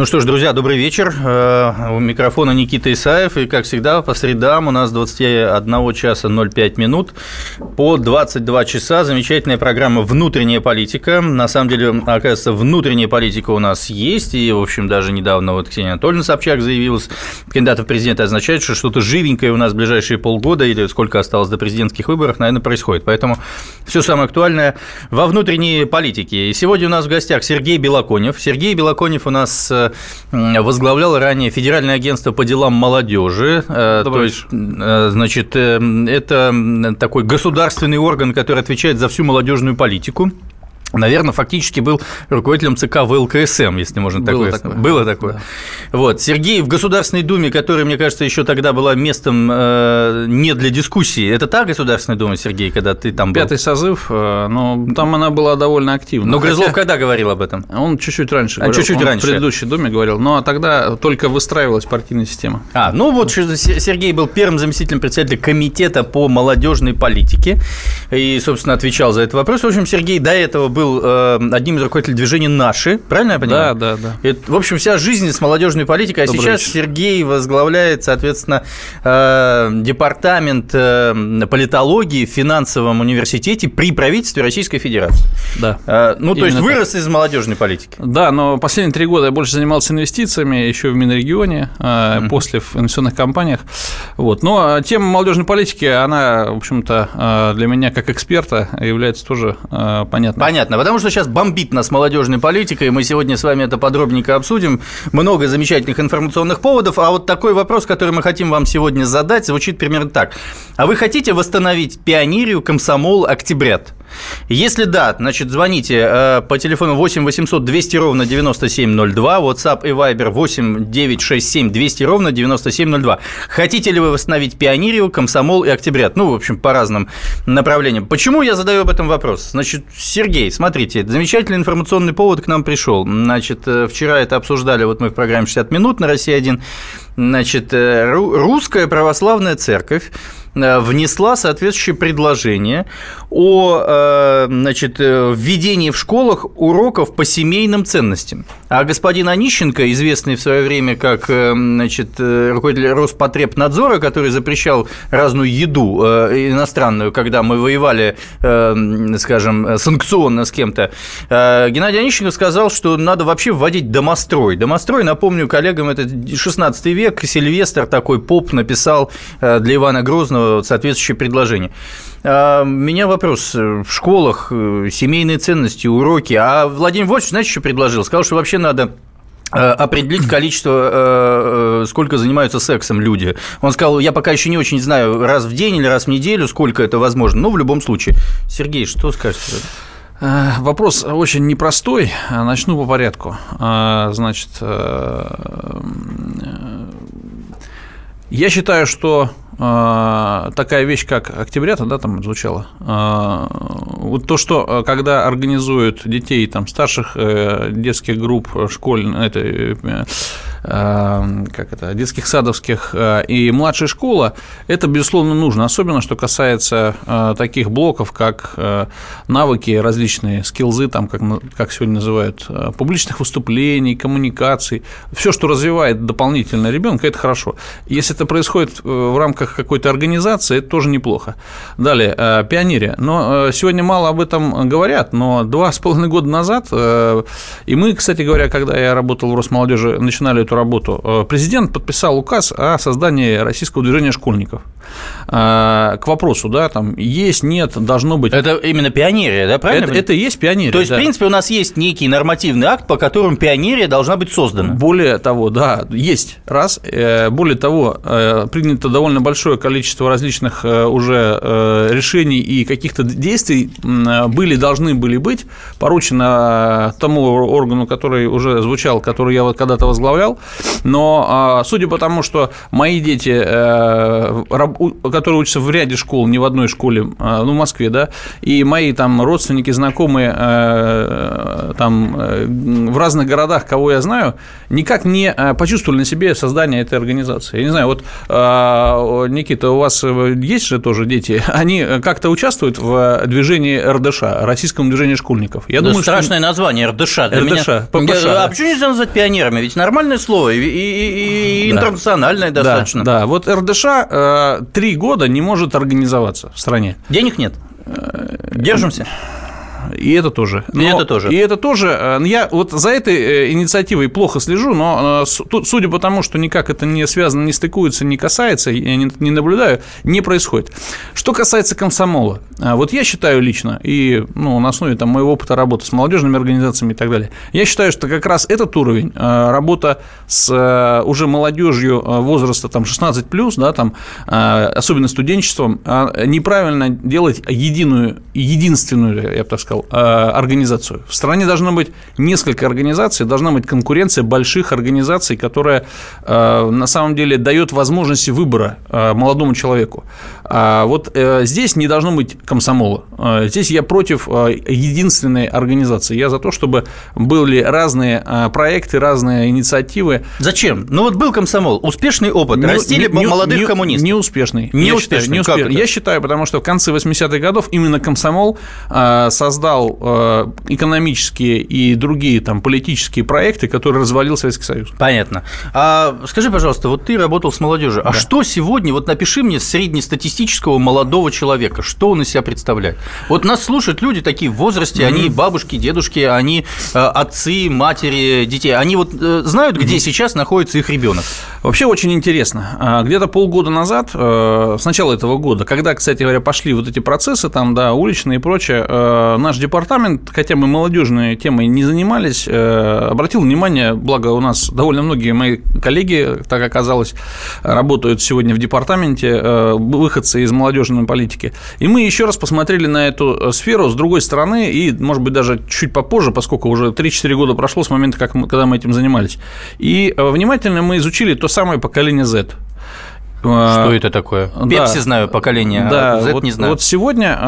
Ну что ж, друзья, добрый вечер. Э, у микрофона Никита Исаев. И, как всегда, по средам у нас 21 часа 05 минут. По 22 часа замечательная программа «Внутренняя политика». На самом деле, оказывается, внутренняя политика у нас есть. И, в общем, даже недавно вот Ксения Анатольевна Собчак заявилась, кандидатом в президенты, означает, что что-то живенькое у нас в ближайшие полгода или сколько осталось до президентских выборов, наверное, происходит. Поэтому все самое актуальное во внутренней политике. И сегодня у нас в гостях Сергей Белоконев. Сергей Белоконев у нас э, возглавлял ранее Федеральное агентство по делам молодежи. Э, то есть, э, значит, э, это такой государственный орган, который отвечает за всю молодежную политику наверное, фактически был руководителем ЦК ВЛКСМ, если можно было такое. такое. Было такое. Да. Вот. Сергей в Государственной Думе, которая, мне кажется, еще тогда была местом э, не для дискуссии. Это та Государственная Дума, Сергей, когда ты там был? Пятый созыв, э, но там она была довольно активна. Но Грызлов Хотя... когда говорил об этом? Он чуть-чуть раньше а говорил. чуть-чуть он раньше. в предыдущей Думе говорил. Но тогда только выстраивалась партийная система. А, ну вот Сергей был первым заместителем председателя комитета по молодежной политике и, собственно, отвечал за этот вопрос. В общем, Сергей до этого был был э, одним из руководителей движения «Наши», правильно я понимаю? Да, да, да. Это, в общем, вся жизнь с молодежной политикой, а Добрый сейчас вечер. Сергей возглавляет, соответственно, э, департамент э, политологии в финансовом университете при правительстве Российской Федерации. Да. Ну, то есть вырос так. из молодежной политики. Да, но последние три года я больше занимался инвестициями, еще в Минрегионе, uh после в инвестиционных компаниях. Вот. Но тема молодежной политики, она, в общем-то, для меня как эксперта является тоже понятной. Понятно понятно, потому что сейчас бомбит нас молодежной политикой, мы сегодня с вами это подробненько обсудим. Много замечательных информационных поводов, а вот такой вопрос, который мы хотим вам сегодня задать, звучит примерно так. А вы хотите восстановить пионерию, комсомол, октябрят? Если да, значит, звоните э, по телефону 8 800 200 ровно 9702, WhatsApp и Viber 8 967 200 ровно 9702. Хотите ли вы восстановить Пионерию, Комсомол и Октябрят? Ну, в общем, по разным направлениям. Почему я задаю об этом вопрос? Значит, Сергей, смотрите, замечательный информационный повод к нам пришел. Значит, э, вчера это обсуждали, вот мы в программе 60 минут на Россия-1. Значит, э, русская православная церковь внесла соответствующее предложение о э, значит, э, введении в школах уроков по семейным ценностям. А господин Онищенко, известный в свое время как значит, руководитель Роспотребнадзора, который запрещал разную еду иностранную, когда мы воевали, скажем, санкционно с кем-то, Геннадий Онищенко сказал, что надо вообще вводить домострой. Домострой, напомню коллегам, это 16 век, Сильвестр такой поп написал для Ивана Грозного соответствующее предложение. А, меня вопрос. В школах э, семейные ценности, уроки. А Владимир Вольфович, знаете, что предложил? Сказал, что вообще надо э, определить количество, э, сколько занимаются сексом люди. Он сказал, я пока еще не очень знаю, раз в день или раз в неделю, сколько это возможно, но в любом случае. Сергей, что скажете? Вопрос очень непростой. Начну по порядку. Значит, я считаю, что э, такая вещь, как октябрята, да, там звучало. Э, вот то, что э, когда организуют детей там старших э, детских групп школьных, это э, Эм, как это, детских садовских и младшей школа, это, безусловно, нужно, особенно что касается таких блоков, как навыки различные, скилзы, там, как, как сегодня называют, публичных выступлений, коммуникаций, все, что развивает дополнительно ребенка, это хорошо. Если это происходит в рамках какой-то организации, это тоже неплохо. Далее, пионерия. Но сегодня мало об этом говорят, но два с половиной года назад, и мы, кстати говоря, когда я работал в Росмолодежи, начинали эту работу, э, президент подписал указ о создании российского движения школьников. Э, к вопросу, да, там есть, нет, должно быть. Это именно пионерия, да, правильно? Это, это и есть пионерия. То есть, да. в принципе, у нас есть некий нормативный акт, по которому пионерия должна быть создана. Более того, да, есть раз. Э, более того, принято довольно большое количество различных уже решений и каких-то действий были, должны были быть поручено тому органу, который уже звучал, который я вот когда-то возглавлял, Но а, судя по тому, что мои дети, э, которые учатся в ряде школ, не в одной школе, ну, в Москве, да, и мои там родственники, знакомые э, там в разных городах, кого я знаю, никак не почувствовали на себе создание этой организации. Я не знаю, вот, Никита, у вас есть же тоже дети, они как-то участвуют в движении РДШ, Российском движении школьников? Я думаю, страшное что... название РДШ. Для РДШ, меня... ППШ. А почему нельзя назвать пионерами? Ведь нормальное слово и, и, и да. интернациональное достаточно. Да, да. вот РДШ э, три года не может организоваться в стране. Денег нет. Э, Держимся. И это тоже. Но, и это тоже. И это тоже. Э, я вот за этой э, инициативой плохо слежу, но э, судя по тому, что никак это не связано, не стыкуется, не касается, я не наблюдаю, не происходит. Что касается комсомола, вот я считаю лично, и ну, на основе там, моего опыта работы с молодежными организациями и так далее, я считаю, что как раз этот уровень, работа с уже молодежью возраста там, 16 да, там, особенно студенчеством, неправильно делать единую, единственную, я бы так сказал, сказал, э, организацию. В стране должно быть несколько организаций, должна быть конкуренция больших организаций, которая э, на самом деле дает возможности выбора э, молодому человеку. А вот здесь не должно быть комсомола. Здесь я против единственной организации. Я за то, чтобы были разные проекты, разные инициативы. Зачем? Ну вот был комсомол, успешный опыт, не, растили не, молодых не, коммунистов. Неуспешный. Неуспешный. Я считаю, я считаю, потому что в конце 80-х годов именно комсомол создал э, экономические и другие там политические проекты, которые развалил Советский Союз. Понятно. А скажи, пожалуйста, вот ты работал с молодежью, а что сегодня, вот напиши мне среднестатистического молодого человека, что он из себя представляет? Вот нас слушают люди такие в возрасте, mm-hmm. они бабушки, дедушки, они э, отцы, матери, детей, они вот э, знают, где mm-hmm. сейчас находится их ребенок? Вообще очень интересно. А, где-то полгода назад, с начала этого года, когда, кстати говоря, пошли вот эти процессы, там, да, уличные и прочее, наш департамент, хотя мы молодежной темой не занимались, э, обратил внимание, благо у нас довольно многие мои коллеги, так оказалось, работают сегодня в департаменте, э, выходцы из молодежной политики. И мы еще раз посмотрели на эту э, сферу с другой стороны, и, может быть, даже чуть попозже, поскольку уже 3-4 года прошло с момента, как мы, когда мы этим занимались. И внимательно мы изучили то самое поколение Z. А, Что это такое? Пепси да, знаю, поколение, а да, а Z вот, не знаю. Вот сегодня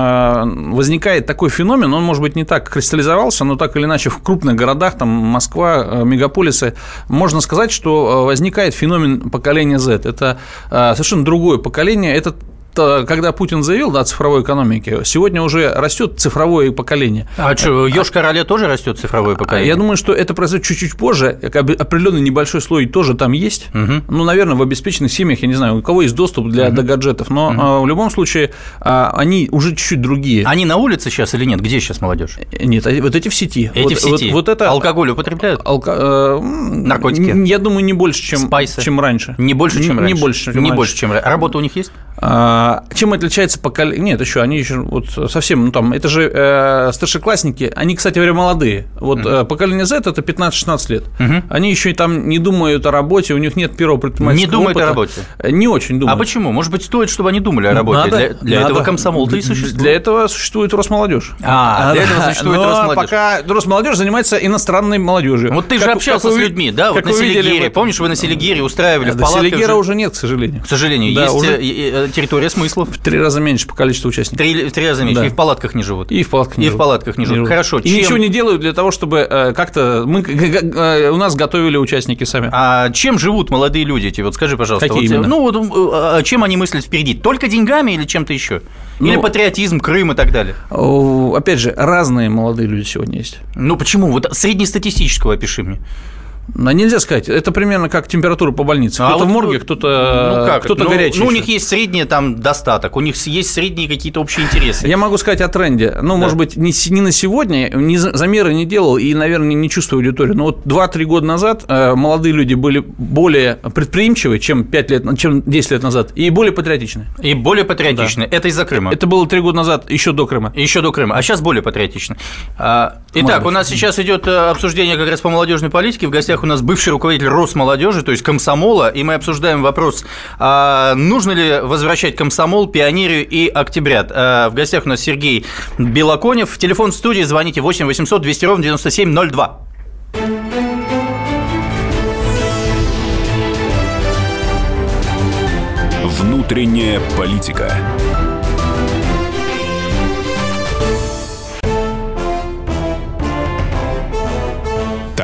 возникает такой феномен, он, может быть, не так кристаллизовался, но так или иначе в крупных городах, там Москва, мегаполисы, можно сказать, что возникает феномен поколения Z. Это совершенно другое поколение, это когда Путин заявил да, о цифровой экономике, сегодня уже растет цифровое поколение. А что, Ёж-Короле тоже растет цифровое поколение? Я думаю, что это произойдет чуть-чуть позже. Определенный небольшой слой тоже там есть. Угу. Ну, наверное, в обеспеченных семьях, я не знаю, у кого есть доступ для угу. до гаджетов, но угу. в любом случае они уже чуть-чуть другие. Они на улице сейчас или нет? Где сейчас молодежь? Нет, вот эти в сети. Эти вот, в сети. Вот, вот это... Алкоголь употребляют? Алко... Э, Наркотики? Я думаю, не больше, чем, чем раньше. Не больше, чем раньше? Не больше, чем не раньше. больше, чем раньше. Работа у них есть? А, чем отличается поколение? Нет, еще они еще вот совсем, ну там, это же э, старшеклассники, они, кстати говоря, молодые. Вот uh-huh. поколение Z это 15-16 лет. Uh-huh. Они еще и там не думают о работе, у них нет первого предпринимательского Не думают опыта. о работе? Не очень думают. А почему? Может быть, стоит, чтобы они думали о работе? Надо, для для надо. этого комсомол-то и существует. Для этого существует Росмолодежь. А, а для этого существует Но Росмолодежь. пока Росмолодежь занимается иностранной молодежью. Вот ты как, же общался с людьми, да? Вот на Селигере. Помнишь, вы на Селигере устраивали в палатках? Селигера уже нет, к сожалению. К сожалению. Есть э, территория смыслов. В три раза меньше по количеству участников. Три, в три раза меньше. Да. И в палатках не живут. И в палатках не и живут. в палатках не, живут. живут. Хорошо. И чем... ничего не делают для того, чтобы э, как-то мы э, у нас готовили участники сами. А чем живут молодые люди эти? Вот скажи, пожалуйста. Какие вот, именно? Ну вот а чем они мыслят впереди? Только деньгами или чем-то еще? Или ну, патриотизм, Крым и так далее? Опять же, разные молодые люди сегодня есть. Ну почему? Вот среднестатистического опиши мне. Ну, нельзя сказать. Это примерно как температура по больнице. Кто-то а вот, в морге, кто-то ну как? кто-то ну, горячий. Ну, у них есть средний там достаток, у них есть средние какие-то общие интересы. Я могу сказать о тренде. Ну, да. может быть, не, не на сегодня, не, замеры не делал и, наверное, не чувствую аудиторию. Но вот 2-3 года назад э, молодые люди были более предприимчивы, чем 5 лет, чем 10 лет назад, и более патриотичны. И более патриотичны. Да. Это из-за Крыма. Это было 3 года назад, еще до Крыма. Еще до Крыма. А сейчас более патриотичны. А, итак, у нас сейчас идет э, обсуждение как раз по молодежной политике. В гостях гостях у нас бывший руководитель Росмолодежи, то есть комсомола, и мы обсуждаем вопрос, а нужно ли возвращать комсомол, пионерию и октябрят. А в гостях у нас Сергей Белоконев. Телефон в студии, звоните 8 800 200 ровно 9702. Внутренняя политика.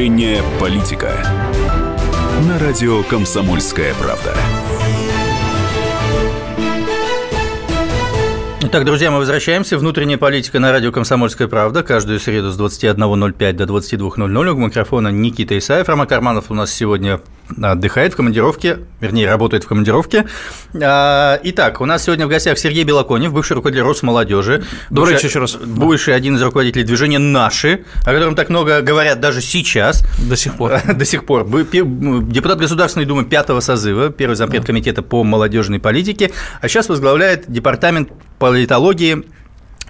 Внутренняя политика. На радио «Комсомольская правда». Итак, друзья, мы возвращаемся. Внутренняя политика на радио «Комсомольская правда». Каждую среду с 21.05 до 22.00. У микрофона Никита Исаев. Рома Карманов у нас сегодня отдыхает в командировке, вернее, работает в командировке. А, итак, у нас сегодня в гостях Сергей Белоконев, бывший руководитель Росмолодежи. Добрый вечер еще раз. Бывший один из руководителей движения «Наши», о котором так много говорят даже сейчас. До сих пор. До сих пор. Депутат Государственной Думы пятого созыва, первый зампред комитета по молодежной политике, а сейчас возглавляет департамент политологии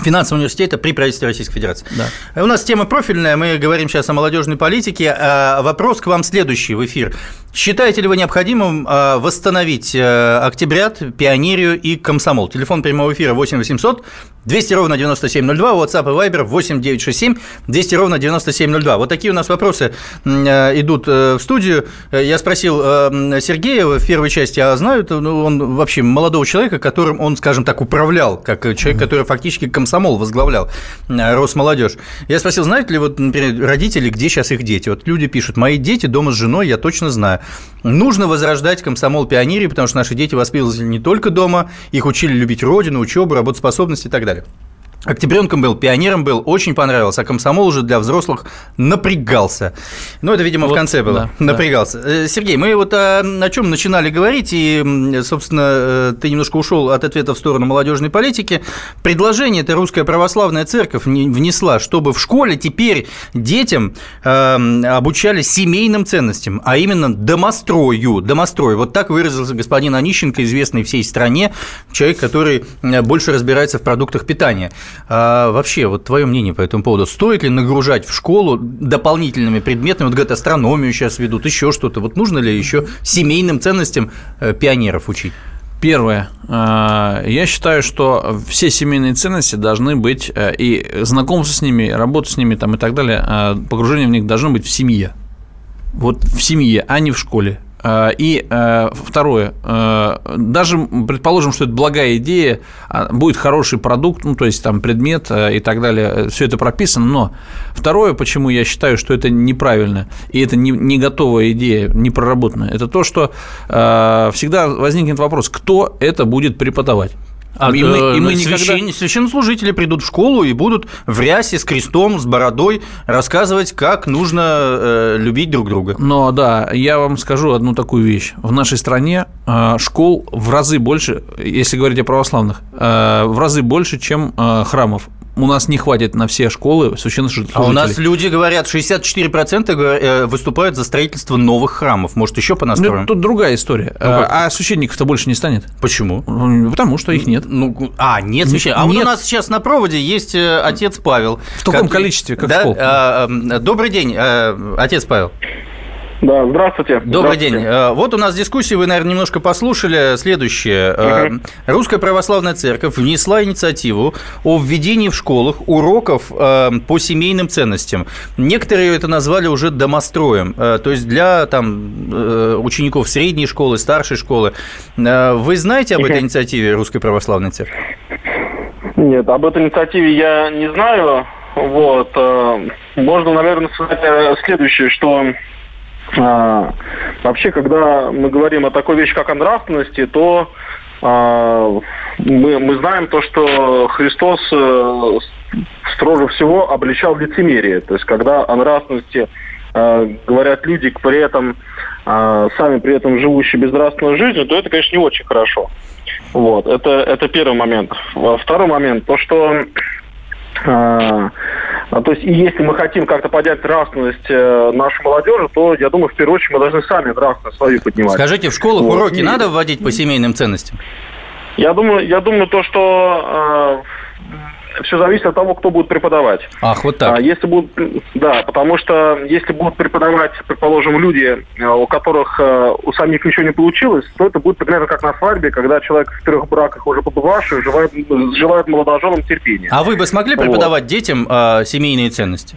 финансового университета при правительстве Российской Федерации. Да. У нас тема профильная, мы говорим сейчас о молодежной политике. А вопрос к вам следующий в эфир. Считаете ли вы необходимым а, восстановить э, Октябрят, Пионерию и Комсомол? Телефон прямого эфира 8 800 200 ровно 9702, WhatsApp и Viber 8 967 200 ровно 9702. Вот такие у нас вопросы э, идут э, в студию. Я спросил Сергея в первой части, а знают ну, он вообще молодого человека, которым он, скажем так, управлял, как человек, который фактически комсомол возглавлял, Росмолодежь. Я спросил, знают ли вот, например, родители, где сейчас их дети? Вот люди пишут, мои дети дома с женой, я точно знаю. Нужно возрождать комсомол пионерии, потому что наши дети воспитывались не только дома, их учили любить родину, учебу, работоспособность и так далее. Октябренком был, пионером был, очень понравился, а комсомол уже для взрослых напрягался. Ну, это, видимо, вот, в конце было. Да, напрягался. Да. Э, Сергей, мы вот о, о чем начинали говорить, и, собственно, э, ты немножко ушел от ответа в сторону молодежной политики. Предложение это русская православная церковь внесла, чтобы в школе теперь детям э, обучали семейным ценностям, а именно домострою. Домострою. Вот так выразился господин Онищенко, известный всей стране, человек, который э, больше разбирается в продуктах питания. А вообще, вот твое мнение по этому поводу, стоит ли нагружать в школу дополнительными предметами, вот говорят, астрономию сейчас ведут, еще что-то, вот нужно ли еще семейным ценностям э, пионеров учить? Первое. А, я считаю, что все семейные ценности должны быть, э, и знакомство с ними, работа с ними там, и так далее, а, погружение в них должно быть в семье. Вот в семье, а не в школе. Э, и э, второе, э, даже предположим, что это благая идея, а, будет хороший продукт, ну, то есть там предмет и так далее, все это прописано, но второе, почему я считаю, что это неправильно, и это не, не готовая идея, не проработанная, это то, что всегда возникнет вопрос, кто это будет преподавать. А и мы, и мы священ... никогда... священнослужители придут в школу и будут в рясе с крестом, с бородой рассказывать, как нужно э, любить друг друга. Но да, я вам скажу одну такую вещь. В нашей стране э, школ в разы больше, если говорить о православных, э, в разы больше, чем э, храмов у нас не хватит на все школы священнослужителей. А у нас люди говорят, 64% э, выступают за строительство новых храмов. Может, еще понастроим? Ну, тут другая история. Ну, а, а священников-то больше не станет. Почему? Потому что их нет. Ну, а, нет священников. А нет. вот у нас сейчас на проводе есть э, отец Павел. В таком как... количестве, как да? А, добрый день, отец Павел. Да, здравствуйте. Добрый здравствуйте. день. Э, вот у нас дискуссия, вы, наверное, немножко послушали. Следующее. Угу. Русская православная церковь внесла инициативу о введении в школах уроков э, по семейным ценностям. Некоторые это назвали уже домостроем, то есть для там, учеников средней школы, старшей школы. Вы знаете об этой инициативе Русской православной церкви? Нет, об этой инициативе я не знаю. Вот. Можно, наверное, сказать следующее, что а, вообще, когда мы говорим о такой вещи, как о нравственности, то а, мы, мы знаем то, что Христос э, строже всего обличал лицемерие. То есть, когда о нравственности э, говорят люди, при этом э, сами при этом живущие безнравственной жизнью, то это, конечно, не очень хорошо. Вот, это, это первый момент. Второй момент, то, что то есть, и если мы хотим как-то поднять нравственность э, нашей молодежи, то, я думаю, в первую очередь мы должны сами нравственность свою поднимать. Скажите, в школах вот. уроки и... надо вводить по семейным ценностям? Я думаю, я думаю то, что э, все зависит от того, кто будет преподавать. Ах, вот так. А если будут, да, потому что если будут преподавать, предположим, люди, э, у которых э, у самих ничего не получилось, то это будет примерно как на свадьбе, когда человек в трех браках уже побывавший желает, желает молодоженам терпения. А вы бы смогли преподавать вот. детям э, семейные ценности?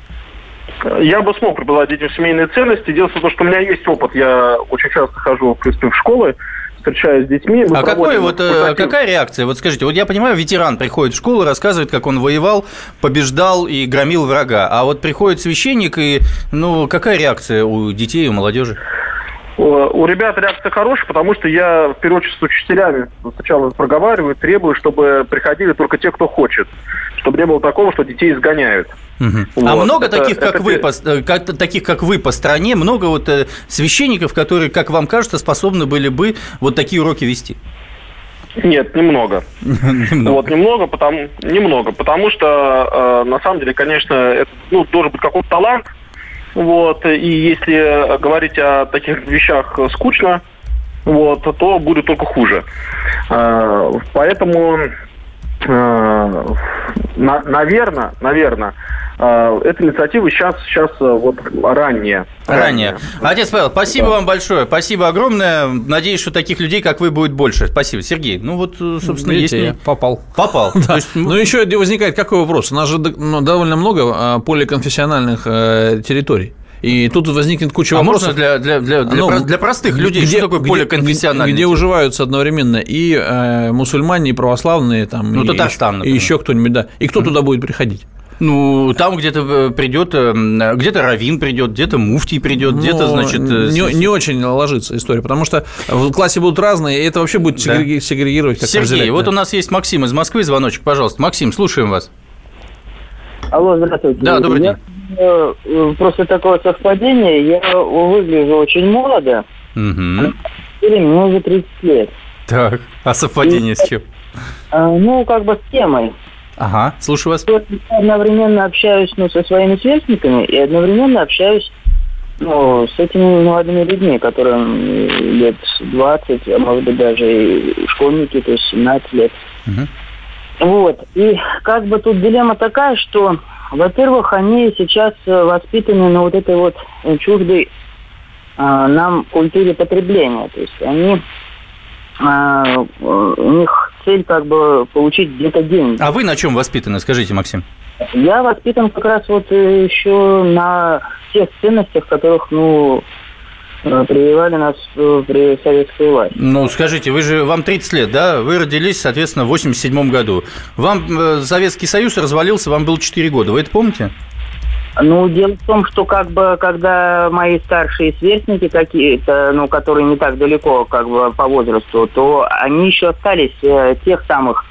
Я бы смог преподавать детям семейные ценности. Дело в том, что у меня есть опыт. Я очень часто хожу, в принципе, в школы встречаюсь с детьми. а какой вот, э, какая реакция? Вот скажите, вот я понимаю, ветеран приходит в школу, рассказывает, как он воевал, побеждал и громил врага. А вот приходит священник, и ну какая реакция у детей, у молодежи? У ребят реакция хорошая, потому что я в первую очередь с учителями сначала проговариваю, требую, чтобы приходили только те, кто хочет, чтобы не было такого, что детей изгоняют. Угу. Вот. А много это, таких, как это... вы, по, э, как, таких, как вы по стране, много вот э, священников, которые, как вам кажется, способны были бы вот такие уроки вести? Нет, немного. немного. Вот немного, потому немного, потому что э, на самом деле, конечно, это ну, должен быть какой-то талант, вот, и если говорить о таких вещах скучно, вот, то будет только хуже. Э, поэтому, э, наверное, наверное, э, эта инициатива сейчас, сейчас вот ранняя. Ранее. Отец Павел, спасибо да. вам большое. Спасибо огромное. Надеюсь, что таких людей, как вы, будет больше. Спасибо. Сергей, ну вот, собственно, Видите, есть... Я попал. Попал. Да. Есть... Ну, еще возникает какой вопрос? У нас же ну, довольно много а, поликонфессиональных территорий. И тут возникнет куча а вопросов. можно для, для, для, для, ну, для простых людей, где, что такое поликонфессиональный? Где, где уживаются одновременно и э, мусульмане, и православные, там, ну, и, Татарстан, например. и еще кто-нибудь, да. И кто mm. туда будет приходить? Ну, там где-то э, придет, э, где-то Равин придет, где-то Муфтий придет, где-то, ну, значит... Э, не, не очень ложится история, потому что в классе будут разные, и это вообще будет да. сегрегировать. Как Сергей, вот да. у нас есть Максим из Москвы, звоночек, пожалуйста. Максим, слушаем вас. Алло, здравствуйте. Да, добрый день. Э, просто такое совпадение. Я выгляжу очень молодо. Угу. Мне уже 30 лет. Так, а совпадение И, с чем? Ну, как бы с темой. Ага, слушаю вас. Я одновременно общаюсь ну, со своими сверстниками и одновременно общаюсь ну, с этими молодыми людьми, которым лет 20, а может быть даже и школьники, то есть 17 лет. Угу. Вот. И как бы тут дилемма такая, что во-первых, они сейчас воспитаны на вот этой вот чуждой а, нам культуре потребления. То есть они а, у них цель как бы получить где-то деньги. А вы на чем воспитаны, скажите, Максим? Я воспитан как раз вот э, еще на тех ценностях, которых, ну, Э, прививали нас э, при советской власти. Ну, скажите, вы же, вам 30 лет, да? Вы родились, соответственно, в 87 году. Вам Советский Союз развалился, вам было 4 года. Вы это помните? Ну, дело в том, что как бы, когда мои старшие сверстники какие-то, ну, которые не так далеко, как бы, по возрасту, то они еще остались э, тех самых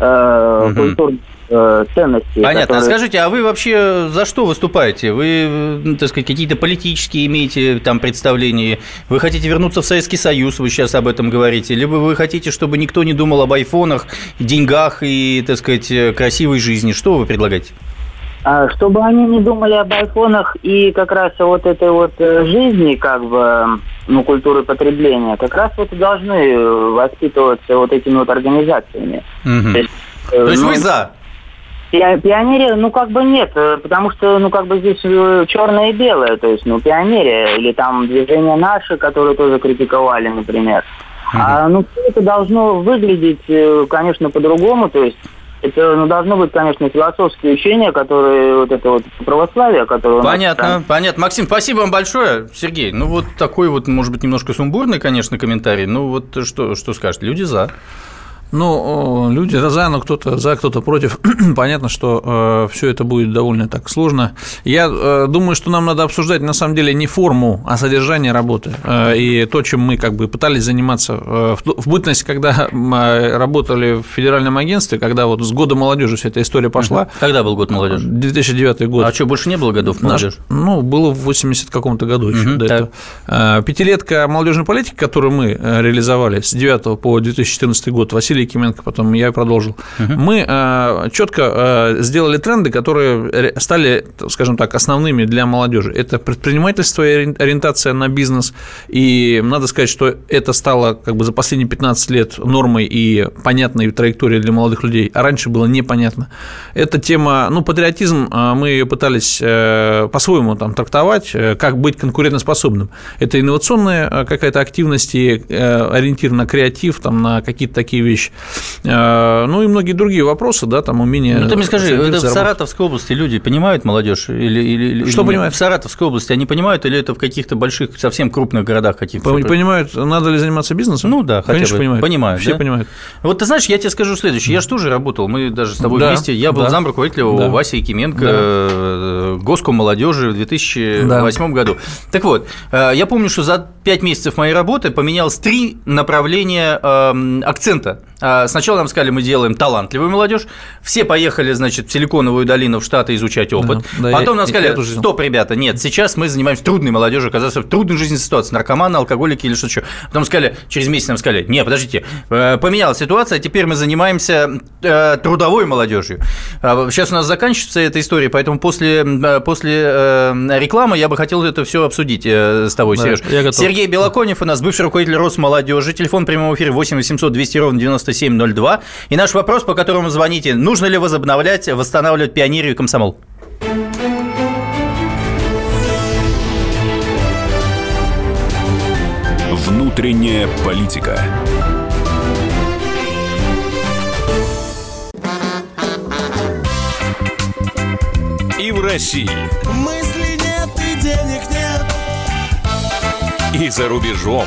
э, угу. культурных э, ценностей. Понятно. А которые... А скажите, а вы вообще за что выступаете? Вы, ну, так сказать, какие-то политические имеете там представления? Вы хотите вернуться в Советский Союз, вы сейчас об этом говорите? Либо вы хотите, чтобы никто не думал об айфонах, деньгах и, так сказать, красивой жизни? Что вы предлагаете? А, чтобы они не думали об айфонах и как раз вот этой вот э, жизни, как бы, ну, культуры потребления, как раз вот должны воспитываться вот этими вот организациями. Угу. То есть, То есть ну, вы за? Пионерия, ну как бы нет, э, потому что, ну как бы здесь э, черное и белое, то есть, ну пионерия или там движение наши, которые тоже критиковали, например. Mm-hmm. А ну все это должно выглядеть, э, конечно, по-другому, то есть это ну, должно быть, конечно, философские учения, которые вот это вот православие, которое... Понятно, нас, понятно. Максим, спасибо вам большое. Сергей, ну вот такой вот, может быть, немножко сумбурный, конечно, комментарий. Ну вот что, что скажет? Люди за. Ну, люди за, но кто-то за, кто-то против. Понятно, что э, все это будет довольно так сложно. Я э, думаю, что нам надо обсуждать на самом деле не форму, а содержание работы. Э, и то, чем мы как бы пытались заниматься э, в, в бытность, когда мы работали в федеральном агентстве, когда вот с года молодежи вся эта история пошла. Когда был год молодежи? 2009 год. А что, больше не было годов молодежи? ну, было в 80 каком-то году еще угу, до так. этого. Э, пятилетка молодежной политики, которую мы э, реализовали с 9 по 2014 год, Василий Василий Якименко, потом я продолжил. Угу. Мы э, четко э, сделали тренды, которые стали, скажем так, основными для молодежи. Это предпринимательство и ориентация на бизнес. И надо сказать, что это стало как бы за последние 15 лет нормой и понятной траекторией для молодых людей, а раньше было непонятно. Эта тема, ну, патриотизм, мы ее пытались по-своему там трактовать, как быть конкурентоспособным. Это инновационная какая-то активность и ориентир на креатив, там, на какие-то такие вещи. Э, ну и многие другие вопросы, да, там умение. Ну ты мне скажи, это в Саратовской области люди понимают молодежь или, или что понимают? В Саратовской области они понимают или это в каких-то больших, совсем крупных городах каких-то? Понимают, надо ли заниматься бизнесом? Ну да, конечно понимают. Понимают. Все да? понимают. Вот ты знаешь, я тебе скажу следующее. Я же тоже работал, мы даже с тобой да, вместе. Я был да. зам руководителя да. Васи Якименко, да. Э, Госком молодежи в 2008 да. году. Так вот, э, я помню, что за 5 месяцев моей работы поменялось три направления эм, акцента. А, сначала нам сказали, мы делаем талантливую молодежь. Все поехали, значит, в Силиконовую долину в Штаты изучать опыт. Да, да, Потом нам сказали, я, стоп, ребята, нет, сейчас мы занимаемся трудной молодежью, оказаться в трудной жизненной ситуации, наркоманы, алкоголики или что-то еще. Потом сказали, через месяц нам сказали, нет, подождите, э, поменялась ситуация, теперь мы занимаемся э, трудовой молодежью. Сейчас у нас заканчивается эта история, поэтому после, э, после рекламы я бы хотел это все обсудить с тобой, да, Сереж. Сергей Белоконев у нас бывший руководитель Росмолодежи, телефон прямого эфира 8 800 200 ровно 9702. И наш вопрос, по которому звоните, нужно ли возобновлять, восстанавливать пионерию и комсомол? Внутренняя политика. И в России. Мысли нет и денег нет. И за рубежом.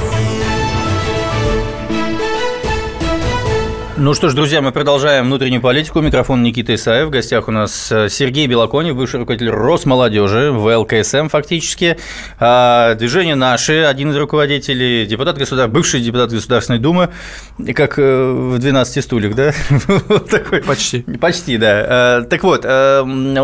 Ну что ж, друзья, мы продолжаем внутреннюю политику. Микрофон Никита Исаев. В гостях у нас э, Сергей Белоконев, бывший руководитель Росмолодежи, в ЛКСМ фактически. А, движение «Наши», один из руководителей, депутат государ... бывший депутат Государственной Думы, как э, в «12 стульях», да? Такой. Почти. Почти, да. Э, так вот, у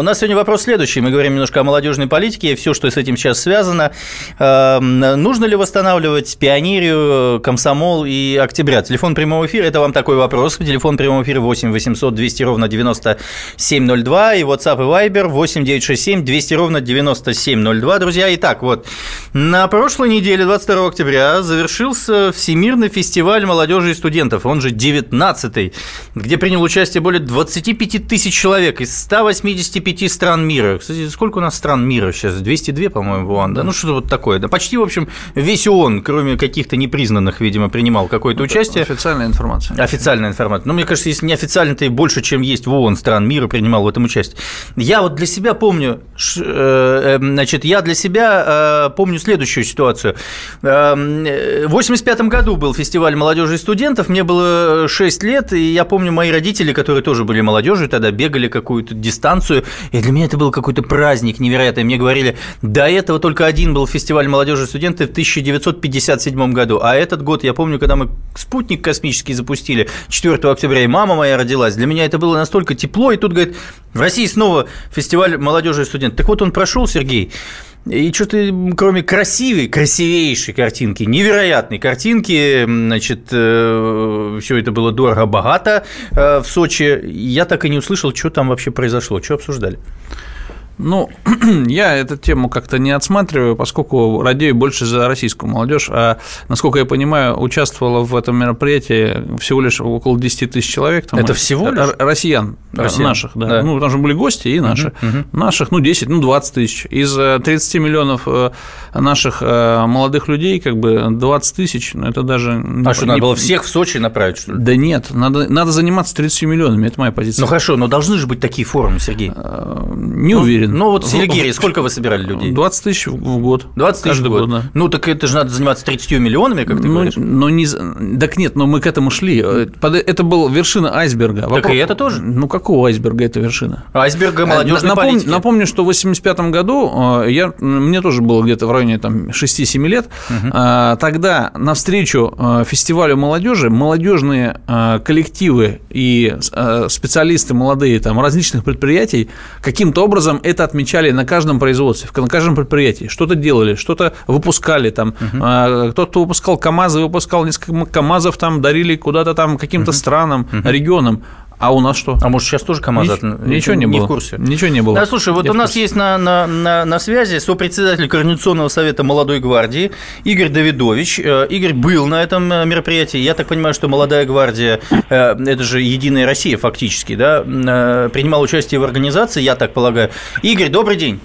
нас сегодня вопрос следующий. Мы говорим немножко о молодежной политике, все, что с этим сейчас связано. Нужно ли восстанавливать пионерию, комсомол и октября? Телефон прямого эфира – это вам такой вопрос вопрос. Телефон прямого эфира 8 800 200 ровно 9702 и WhatsApp и Viber 8 967 200 ровно 9702. Друзья, итак, вот на прошлой неделе, 22 октября, завершился Всемирный фестиваль молодежи и студентов, он же 19-й, где принял участие более 25 тысяч человек из 185 стран мира. Кстати, сколько у нас стран мира сейчас? 202, по-моему, ООН, да? Ну, что-то вот такое. Да почти, в общем, весь ООН, кроме каких-то непризнанных, видимо, принимал какое-то участие. Официальная информация. Официальная информация. Но мне кажется, если не официально, то и больше, чем есть в ООН стран мира, принимал в этом участие. Я вот для себя помню, э, э, значит, я для себя э, помню следующую ситуацию. В 85 году был фестиваль молодежи и студентов, мне было 6 лет, и я помню мои родители, которые тоже были молодежью, тогда бегали какую-то дистанцию, и для меня это был какой-то праздник невероятный. Мне говорили, до этого только один был фестиваль молодежи и студентов в 1957 году, а этот год, я помню, когда мы спутник космический запустили, 4 октября, и мама моя родилась. Для меня это было настолько тепло, и тут, говорит, в России снова фестиваль молодежи и студентов. Так вот он прошел, Сергей, и что-то, кроме красивой, красивейшей картинки, невероятной картинки, значит, э, все это было дорого-богато э, в Сочи, я так и не услышал, что там вообще произошло, что обсуждали. Ну, я эту тему как-то не отсматриваю, поскольку радею больше за российскую молодежь. А, насколько я понимаю, участвовало в этом мероприятии всего лишь около 10 тысяч человек. Там Это всего лишь? Россиян, э, россиян. наших, да. да. Ну, там же были гости и наши. Угу, угу. Наших, ну, 10, ну, 20 тысяч. Из 30 э, миллионов э, наших молодых людей, как бы 20 тысяч, ну, это даже... А не, что, не... надо было всех в Сочи направить, что ли? Да нет, надо, надо заниматься 30 миллионами, это моя позиция. Ну, хорошо, но должны же быть такие форумы, Сергей. Не уверен блин. Ну вот в Селигере сколько вы собирали людей? 20 тысяч в год. 20 тысяч в год. да. Ну так это же надо заниматься 30 миллионами, как ты Ну, говоришь. ну, не... Так нет, но мы к этому шли. Э, под- Это была вершина айсберга. Так и это тоже? Ну, какого айсберга это вершина? Айсберга молодежной Напом- политики. Напомню, что в 85 году э, я, мне тоже было где-то в районе там, 6-7 лет. Э, Тогда навстречу э, фестивалю молодежи молодежные э, коллективы и э, специалисты молодые там, различных предприятий каким-то образом это отмечали на каждом производстве, на каждом предприятии. Что-то делали, что-то выпускали. Там, э, Кто-то выпускал КАМАЗы, выпускал несколько КАМАЗов, там, дарили куда-то там каким-то странам, регионам. А у нас что? А может, сейчас тоже КАМАЗ? Нич- от- Ничего не, не было. в курсе. Ничего не было. Да, слушай, вот Я у нас есть на, на, на, на связи сопредседатель Координационного совета молодой гвардии Игорь Давидович. Э, Игорь был на этом э, мероприятии. Я так понимаю, что молодая гвардия, э, это же Единая Россия фактически, да, принимал участие в организации, я так полагаю. Игорь, добрый день.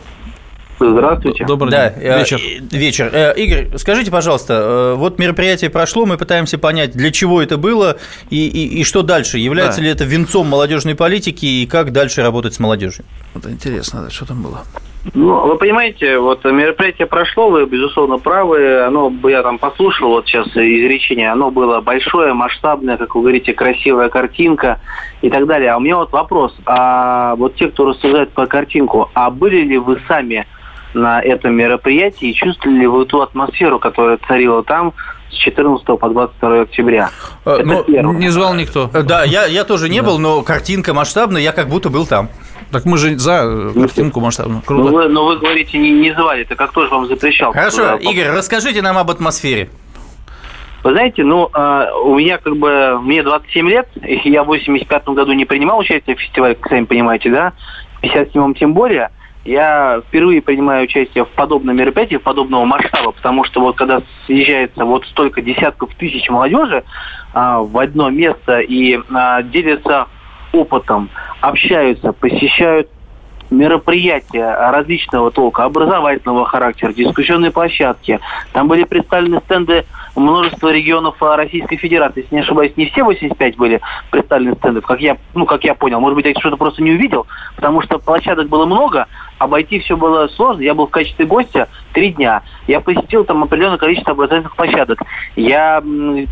Здравствуйте. Добрый да, день. э, Вечер. э, вечер. Э, Игорь, скажите, пожалуйста, вот мероприятие прошло, мы пытаемся понять, для чего это было и, и, и что дальше. Является Да. ли это венцом молодежной политики и как дальше работать с молодежью? Вот интересно, да, что там было. Ну, вы понимаете, вот мероприятие прошло, вы, безусловно, правы. Оно, я там послушал вот сейчас изречение, оно было большое, масштабное, как вы говорите, красивая картинка и так далее. А у меня вот вопрос. А вот те, кто рассуждает по картинку, а были ли вы сами на этом мероприятии и чувствовали ли вы ту атмосферу, которая царила там с 14 по 22 октября? Э, Это ну, первое. Не звал никто. Э, Да, я, я тоже не был, но картинка масштабная, я как будто был там. Так мы же за э, картинку масштабную. Ну Круто. вы, но вы говорите, не, не звали, это как тоже вам запрещал? Хорошо, Э, Игорь, расскажите нам об атмосфере. Вы знаете, ну, э, у меня как бы, мне 27 лет, и я в 85 году не принимал участие в фестивале, как сами понимаете, да, в 57-м тем более. Я впервые принимаю участие в подобном мероприятии, подобного масштаба, потому что вот когда съезжается вот столько десятков тысяч молодежи а, в одно место и а, делятся опытом, общаются, посещают мероприятия различного толка, образовательного характера, дискуссионные площадки. Там были представлены стенды множества регионов Российской Федерации. Если не ошибаюсь, не все 85 были представлены стендов, как я, ну, как я понял. Может быть, я что-то просто не увидел, потому что площадок было много, обойти все было сложно. Я был в качестве гостя три дня. Я посетил там определенное количество образовательных площадок. Я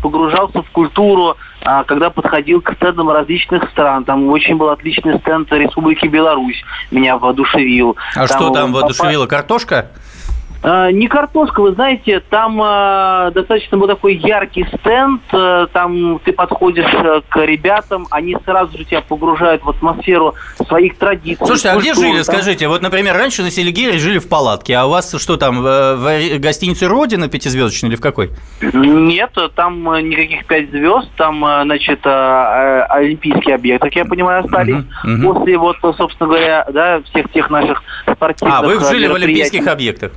погружался в культуру, а, когда подходил к стендам различных стран. Там очень был отличный стенд Республики Беларусь. Меня воодушевил. А что там воодушевило? Картошка? А, Не картошка, вы знаете, там а, достаточно был такой яркий стенд, а, там ты подходишь а, к ребятам, они сразу же тебя погружают в атмосферу своих традиций. Слушайте, а где жили, там. скажите? Вот, например, раньше на Селигере жили в палатке, а у вас что там, в, в гостинице «Родина» пятизвездочной или в какой? Нет, там а, никаких пять звезд, там, а, значит, а, а, олимпийский объект, как я понимаю, остались. Мгм, мгм. После вот, собственно говоря, да, всех тех наших спортивных А, вы жили в олимпийских объектах.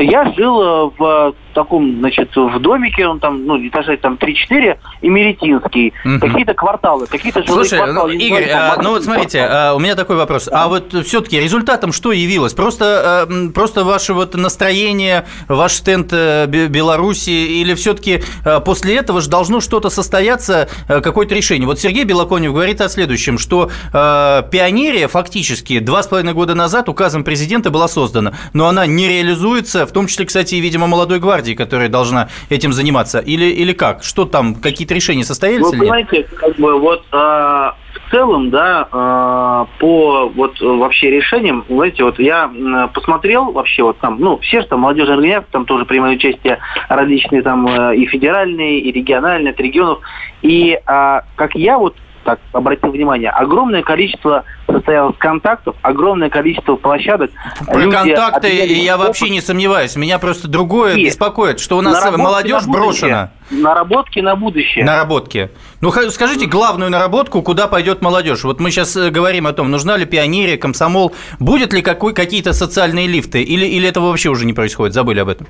Я жил э, в таком, значит, в домике, он там, ну, этажей там 3-4, и Меретинский. Мгм. Какие-то кварталы, какие-то жилые Слушай, кварталы. ну, Игорь, знаю, а, ну вот смотрите, а, у меня такой вопрос. А вот все-таки результатом что явилось? Просто, а, просто ваше вот настроение, ваш стенд Бе- Беларуси, или все-таки после этого же должно что-то состояться, э, какое-то решение? Вот Сергей Белоконев говорит о следующем, что э, пионерия фактически два с половиной года назад указом президента была создана, но она не реализуется, в том числе, кстати, и, видимо, молодой гвардии, которая должна этим заниматься. Или, или как? Что там, какие-то решения состоялись Вы или нет? понимаете, как бы вот а, в целом, да, а, по вот вообще решениям, знаете, вот я посмотрел вообще вот там, ну, все же там молодежные организации, там тоже принимают участие различные там э, и федеральные, и региональные, от регионов. И а, как я вот так обратил внимание, огромное количество состоялось контактов, огромное количество площадок. Про Люди контакты я вообще не сомневаюсь. Меня просто другое И беспокоит, что у нас Наработки молодежь на брошена. Наработки на будущее. Наработки. Ну, скажите главную наработку, куда пойдет молодежь. Вот мы сейчас говорим о том, нужна ли пионерия, комсомол, будет ли какой, какие-то социальные лифты, или, или этого вообще уже не происходит, забыли об этом.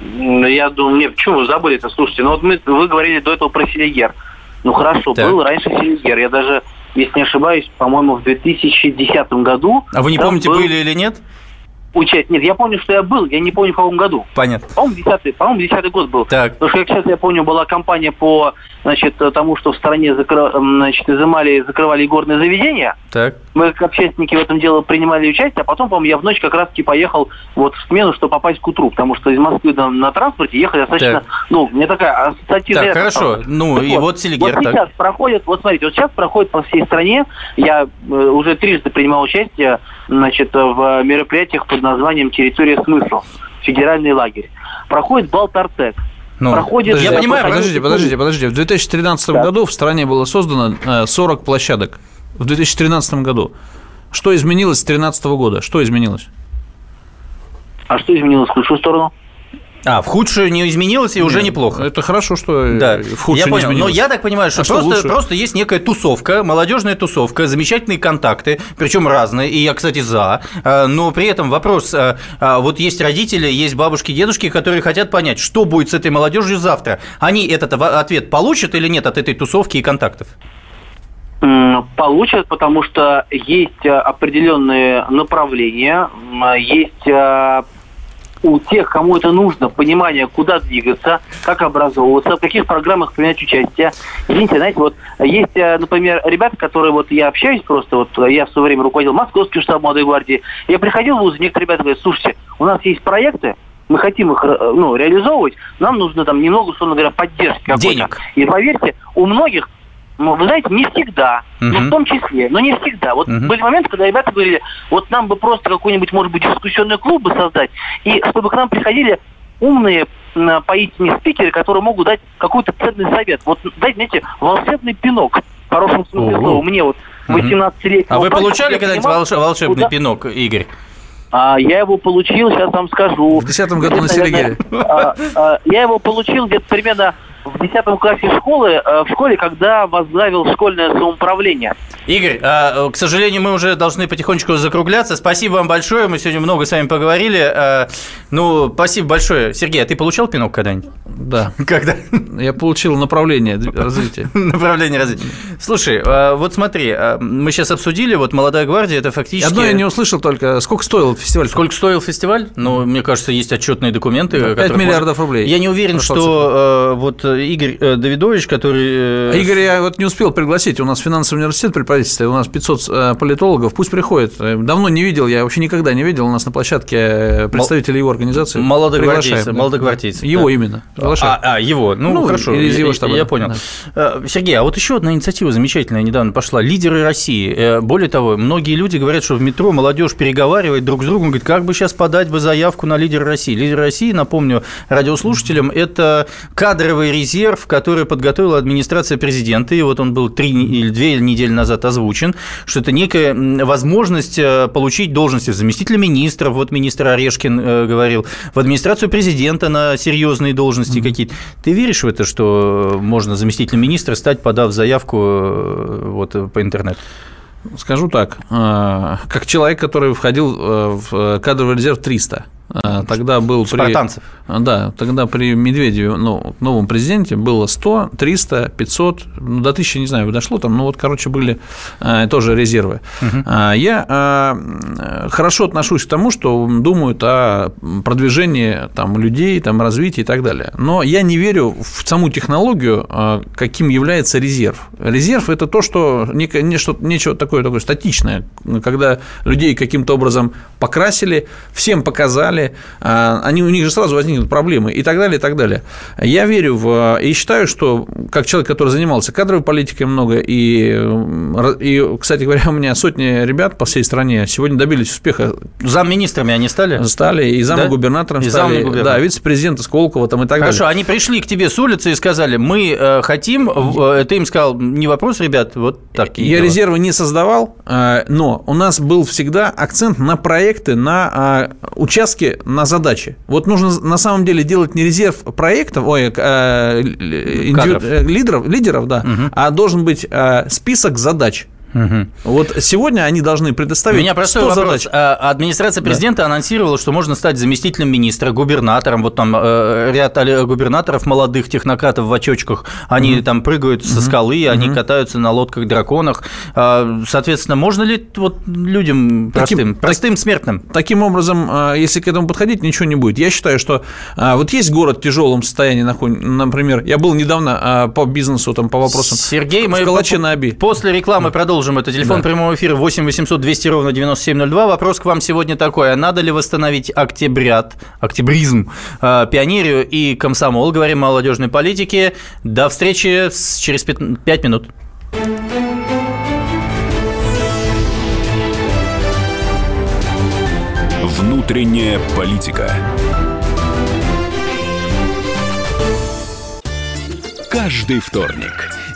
Я думаю, нет, почему вы забыли это? Слушайте, ну вот мы, вы говорили до этого про Селигер. Ну хорошо, Так. был раньше Селигер. Я даже, если не ошибаюсь, по-моему, в 2010 году... А вы не помните, был- были или нет? Участие. Нет, я помню, что я был, я не помню в каком году. Понятно. По-моему, 10 по-моему, 10 год был. Так. Потому что, как сейчас я помню, была кампания по значит, тому, что в стране закры... значит, изымали и закрывали игорные заведения. Так. Мы, как общественники, в этом деле принимали участие, а потом, по-моему, я в ночь как раз-таки поехал вот в смену, чтобы попасть к утру, потому что из Москвы на, на транспорте ехать достаточно, Так. ну, мне такая ассоциативная... Так, хорошо. Ну, и вот Селигер, Вот так. сейчас проходит, вот смотрите, вот сейчас проходит по всей стране, я э, уже трижды принимал участие, значит, в мероприятиях под названием «Территория смысла», федеральный лагерь. Проходит Балтартек. Ну, проходит... я Подождите, понимаю, Подождите, подождите, подождите. В 2013 Да. году в стране было создано э, 40 площадок. В 2013 году. Что изменилось с 2013 года? Что изменилось? А что изменилось в худшую сторону? А, в худшую не изменилось и уже Нет, неплохо. Это хорошо, что э, Да, в худшую я не понял. Но изменилось. я так понимаю, что, А что просто, лучше? просто есть некая тусовка, молодежная тусовка, замечательные контакты, причем разные, и я, кстати, за. А, Но при этом вопрос, а, а, вот есть родители, есть бабушки, дедушки, которые хотят понять, что будет с этой молодежью завтра. Они этот ответ получат или нет от этой тусовки и контактов? Получат, потому что есть э, определенные направления, есть э, у тех, кому это нужно, понимание, куда двигаться, как образовываться, в каких программах принять участие. Извините, знаете, вот есть, э, например, ребята, которые вот я общаюсь просто, вот э, я в свое время руководил Московским штабом молодой гвардии, я приходил в вуз, некоторые ребята говорят, слушайте, у нас есть проекты, мы хотим их э, ну, реализовывать, нам нужно там немного, условно говоря, поддержки какой-то. Денег. И поверьте, у многих ну, вы знаете, не всегда, но Мгм. в том числе, но не всегда. Вот Мгм. были моменты, когда ребята говорили, вот нам бы просто какой-нибудь, может быть, дискуссионный клуб бы создать, и чтобы к нам приходили умные поистине спикеры, которые могут дать какой-то ценный совет. Вот дать, знаете, волшебный пинок, в хорошем смысле Ого. слова. Мне вот Мгм. 18-летний. А вы получали когда-нибудь волш- волшебный куда- пинок, Игорь? А, я его получил, сейчас вам скажу. В 10 году на Селигере. а, а, Я его получил где-то примерно в 10 классе школы, э, в школе, когда возглавил школьное самоуправление. Игорь, а, к сожалению, мы уже должны потихонечку закругляться. Спасибо вам большое. Мы сегодня много с вами поговорили. А, Ну, спасибо большое. Сергей, а ты получал пинок когда-нибудь? Да. Когда? Я получил направление развития. Направление развития. Слушай, а, вот смотри, мы сейчас обсудили, вот «Молодая гвардия» – это фактически… Одно я не услышал только, сколько стоил фестиваль? Сколько стоил фестиваль? Ну, мне кажется, есть отчетные документы. Да, пять которых миллиардов рублей. Я не уверен, что э, вот э, Игорь э, Давидович, который… э, А Игорь, я вот не успел пригласить. У нас финансовый университет при правительстве, у нас 500 э, политологов. Пусть приходит. Э, Давно не видел, я вообще никогда не видел. У нас на площадке э, представителей его организации. Молодогвардейцы, молодогвардейцы, Его да. именно. Приглашаем. А, а, его, ну, Ну, хорошо, или из его штаба, я понял. Да. Э, Сергей, а вот еще одна инициатива замечательная недавно пошла. Лидеры России. Э, Более того, многие люди говорят, что в метро молодежь переговаривает друг с другом, говорит, как бы сейчас подать бы заявку на лидера России. Лидер России, напомню радиослушателям, это кадровый резерв, который подготовила администрация президента, и вот он был три или две недели назад озвучен, что это некая возможность э, получить должности заместителя министра, вот министр Орешкин э, говорил, в администрацию президента на серьезные должности какие-то. Ты веришь в это, что можно заместителем министра стать, подав заявку э, вот, по интернету? Скажу так, как человек, который входил в кадровый резерв 300, э, тогда был при... Спартанцев. Да, тогда при Медведеве, ну, новом президенте, было 100, 300, 500, ну, до 1000, не знаю, дошло там, ну, вот, короче, были э, тоже резервы. А, Я хорошо отношусь к тому, что думают о продвижении там, людей, там, развитии и так далее. Но я не верю в саму технологию, каким является резерв. Резерв – это то, что некое, нечто, нечто такое, такое статичное, когда людей каким-то образом покрасили, всем показали, а, они, у них же сразу возникнут проблемы и так далее, и так далее. Я верю в, и считаю, что как человек, который занимался кадровой политикой много, и, и, кстати говоря, у меня сотни ребят по всей стране сегодня добились успеха, Замминистрами они стали? стали и замом Да? И стали, замгубернатором. да, вице-президента Сколково там и так Хорошо, далее. они пришли к тебе с улицы и сказали, мы э, хотим, э, ты им сказал, не вопрос, ребят, вот так. Я резервы не создавал, э, но у нас был всегда акцент на проекты, на э, на задачи. Вот нужно на самом деле делать не резерв проектов, ой, э, индивиду- Кадров. э, лидеров, лидеров, да, а должен быть э, список задач. Вот сегодня они должны У предоставить меня простой 100 вопрос. задач. А, Администрация президента анонсировала, что можно стать заместителем министра, губернатором. Вот там э, ряд губернаторов, молодых технократов в очочках, они там прыгают со скалы, они катаются на лодках-драконах. А, Соответственно, можно ли вот людям простым, Таким- простым смертным? Таким образом, а, если к этому подходить, ничего не будет. Я считаю, что а, вот есть город в тяжелом состоянии, например, я был недавно по бизнесу, там, по вопросам Сергей, в мы Калаче по- на Оби. После рекламы продолжим. Это телефон Да. прямого эфира 8 800 200 ровно 9702. Вопрос к вам сегодня такой. А надо ли восстановить октябрят, октябризм, э, пионерию и комсомол? Говорим о молодежной политике. До встречи с- через 5 минут. Внутренняя политика. Каждый вторник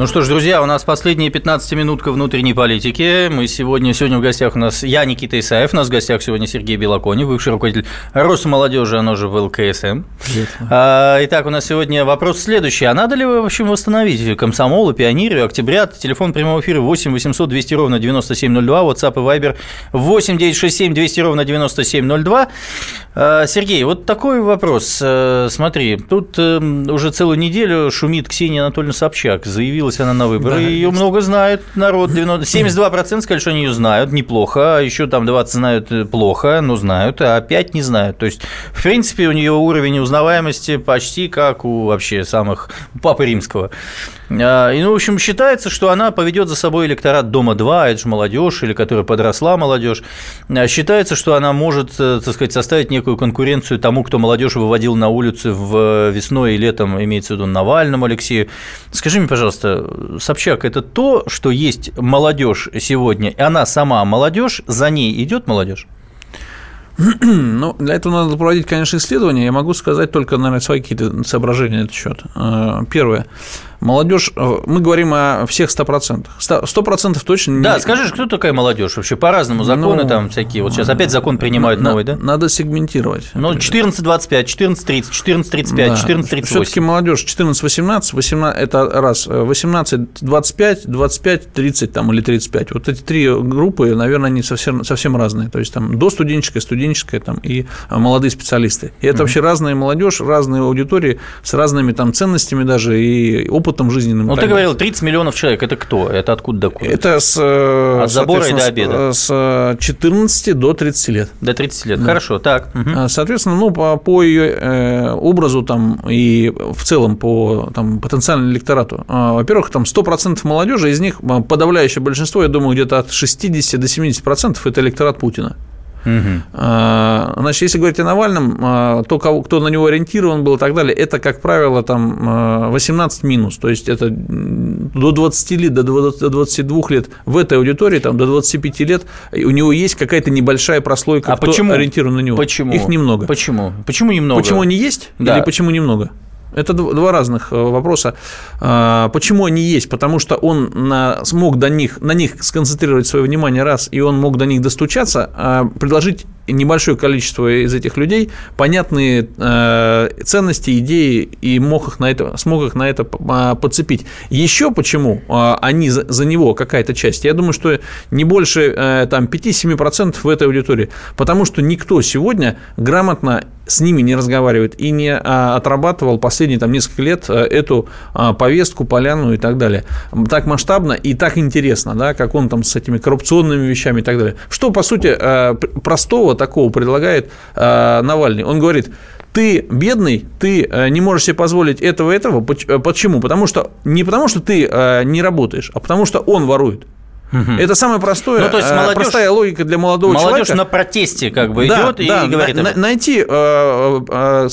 Ну что ж, друзья, у нас последняя 15-минутка внутренней политики. Мы сегодня, сегодня в гостях у нас я, Никита Исаев, у нас в гостях сегодня Сергей Белоконев, бывший руководитель Росмолодежи, оно же в ЛКСМ. А, Итак, у нас сегодня вопрос следующий. А надо ли в общем восстановить комсомол и пионерию, октябрят? Телефон прямого эфира 8 800 200 ровно 9702, WhatsApp и Viber 8 967 200 ровно 9702. А, Сергей, вот такой вопрос. Э, Смотри, тут э, уже целую неделю шумит Ксения Анатольевна Собчак. Заявилась она на выборы, Да, ее много знают народ. 90 72% сказали, что они ее знают, неплохо. А еще там 20 знают э, плохо, но знают, а 5 не знают. То есть, в принципе, у нее уровень узнаваемости почти как у вообще самых Папы Римского. А, И, ну, в общем, считается, что она поведет за собой электорат Дома-2, это же молодежь, или которая подросла молодежь. А, Считается, что она может, э, так сказать, составить некую конкуренцию тому, кто молодежь выводил на улицы в весной и летом, имеется в виду Навальному Алексею. Скажи мне, пожалуйста, Собчак, это то, что есть молодежь сегодня, и она сама молодежь, за ней идет молодежь? Ну, для этого надо проводить, конечно, исследования. Я могу сказать только, наверное, свои какие-то соображения на этот счет. Э, Первое. Молодежь, э, мы говорим о всех 100%. 100% точно не... Да, скажи, кто такая молодежь вообще? По-разному законы Ну, там всякие. Вот сейчас опять закон принимают На- новый, да? Надо сегментировать. Ну, 14-25, 14-30, 14-35, 14-38. Все-таки молодежь 14-18, 18 это раз, 18-25, 25-30 там, или 35. Вот эти три группы, наверное, они совсем, совсем разные. То есть там до студенческая, студенческая там, и а, молодые специалисты. И это вообще разная молодежь, разные аудитории с разными там ценностями даже и опытом жизненным. и Ну, ты говорил, 30 миллионов человек. Это кто? Это откуда до куда? Это с, э, От забора и до обеда. С, с 14 до 30 лет. До 30 лет. Хорошо, так. А, Соответственно, ну, по, по ее э, образу там, и в целом по там, потенциальному электорату, во-первых, там 100% молодежи, из них подавляющее большинство, я думаю, где-то от 60 до 70% это электорат Путина. А, Значит, если говорить о Навальном, а, то, кого, кто на него ориентирован был и так далее, это, как правило, там а, 18 минус, то есть это до 20 лет, до 20 до 22 лет в этой аудитории, там, до 25 лет у него есть какая-то небольшая прослойка, А кто почему? ориентирован на него. Почему? Их немного. Почему? Почему немного? Почему они есть Да. или почему немного? Это дв- два разных э, вопроса. А, Почему они есть? Потому что он смог до них, на них сконцентрировать свое внимание раз, и он мог до них достучаться, а предложить небольшое количество из этих людей понятные э, ценности, идеи, и мог их на это, смог их на это а, подцепить. Еще почему они за, за него какая-то часть? Я думаю, что не больше э, там, 5-7% в этой аудитории. Потому что никто сегодня грамотно с ними не разговаривает и не а, отрабатывал последние там несколько лет а, эту а, повестку, поляну и так далее. Так масштабно и так интересно, да, как он там с этими коррупционными вещами и так далее. Что, по сути, а, простого такого предлагает а, Навальный? Он говорит, ты бедный, ты э, не можешь себе позволить этого этого. Почему? Потому что не потому, что ты э, не работаешь, а потому что он ворует. Угу. Это самое простое, ну, то есть молодежь, простая логика для молодого молодежь человека. Молодежь на протесте как бы да, идет да, и говорит. На, найти,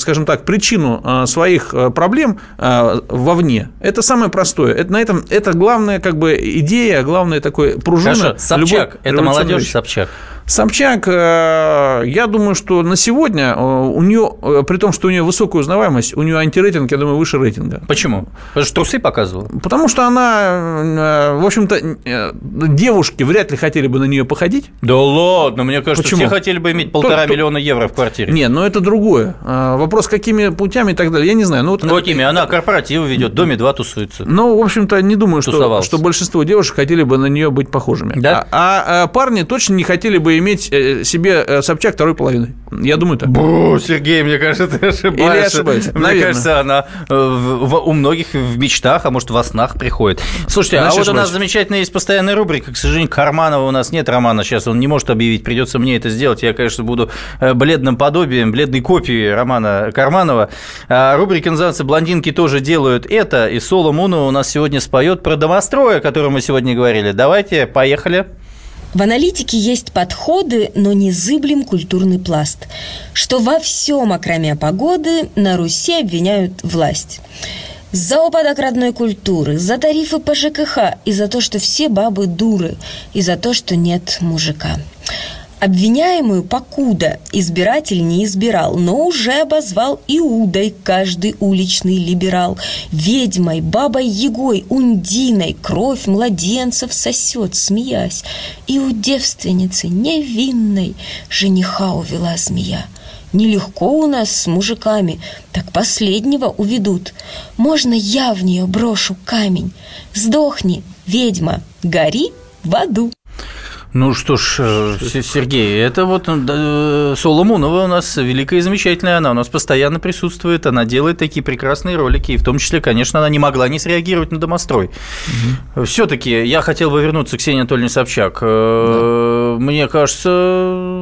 скажем так, причину своих проблем вовне. Это самое простое. Это на этом это главная как бы идея, главная такой пружина. Хорошо, Собчак. Это молодежь Собчак. Собчак, э, я думаю, что на сегодня э, у нее, э, при том, что у нее высокая узнаваемость, у нее антирейтинг, я думаю, выше рейтинга. Почему? Потому что трусы показывала? Потому что она, в общем-то, девушки вряд ли хотели бы на нее походить. Да ладно, мне кажется, Почему? все хотели бы иметь полтора то, миллиона евро в квартире. Не, но это другое. Вопрос, какими путями и так далее, я не знаю. Ну, вот, какими? Она корпоративы ведет, в доме два тусуется. Ну, в общем-то, не думаю, что, что большинство девушек хотели бы на нее быть похожими. Да? А, а парни точно не хотели бы иметь э, себе э, Собчак второй половиной. Я думаю так. Бу, Сергей, мне кажется, ты ошибаешься. Или ошибаюсь? Мне Наверное. кажется, она э, в, в, у многих в мечтах, а может, во снах приходит. Слушайте, Значит, а вот у нас замечательная есть постоянная рубрика. К сожалению, Карманова у нас нет Романа сейчас, он не может объявить, придется мне это сделать. Я, конечно, буду бледным подобием, бледной копией Романа Карманова. А рубрика называется «Блондинки тоже делают это», и Соло Муна у нас сегодня споет про домострой, о котором мы сегодня говорили. Давайте, поехали. В аналитике есть подходы, но незыблем культурный пласт, что во всем, окромя погоды, на Руси обвиняют власть. За упадок родной культуры, за тарифы по ЖКХ и за то, что все бабы дуры, и за то, что нет мужика. Обвиняемую покуда избиратель не избирал, но уже обозвал Иудой каждый уличный либерал. Ведьмой, бабой Егой, Ундиной кровь младенцев сосет, смеясь. И у девственницы невинной жениха увела змея. Нелегко у нас с мужиками, так последнего уведут. Можно я в нее брошу камень? Сдохни, ведьма, гори в аду. Ну что ж, э, Сергей, это вот э, Соломонова у нас великая и замечательная, она у нас постоянно присутствует, она делает такие прекрасные ролики, и в том числе, конечно, она не могла не среагировать на домострой. Угу. Все-таки я хотел бы вернуться к Ксении Анатольевне Собчак. Э, да. Мне кажется,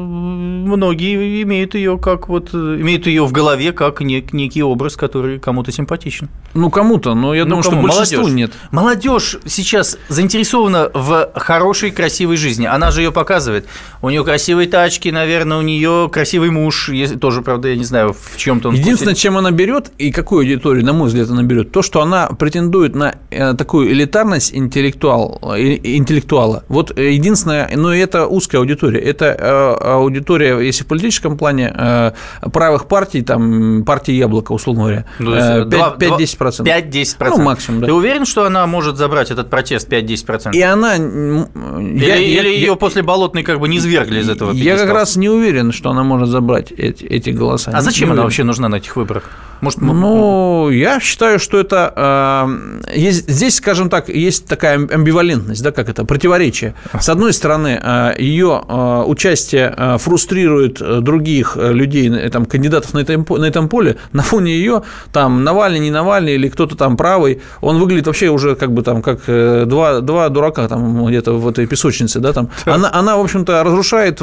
многие имеют ее как вот имеют ее в голове как нек, некий образ, который кому-то симпатичен. Ну кому-то, но я ну, думаю, кому? что большинству Молодежь. нет. Молодежь сейчас заинтересована в хорошей, красивой жизни она же ее показывает. У нее красивые тачки, наверное, у нее красивый муж, тоже, правда, я не знаю, в чем-то он. Единственное, вкусит. чем она берет и какую аудиторию, на мой взгляд, она берет, то, что она претендует на э, такую элитарность интеллектуал, э, интеллектуала. Вот э, единственное, но это узкая аудитория. Это аудитория, если в политическом плане, правых партий, там, партии Яблоко, условно говоря, ну, 5-10%. 5-10%. Ну, максимум, да. Ты уверен, что она может забрать этот протест 5-10%? И она... Или, я, или я, ее после Болотной как бы не свергли из этого Я как раз не уверен, что она может забрать эти, эти голоса. А зачем она вообще нужна на этих выборах? Может, ну, я считаю, что это э, есть, здесь, скажем так, есть такая амбивалентность, да, как это противоречие. С одной стороны, э, ее э, участие э, фрустрирует других людей, там, кандидатов на этом, на этом поле. На фоне ее там Навальный, не Навальный или кто-то там правый, он выглядит вообще уже как бы там как два, два дурака там где-то в этой песочнице, да, там. Она, она в общем-то, разрушает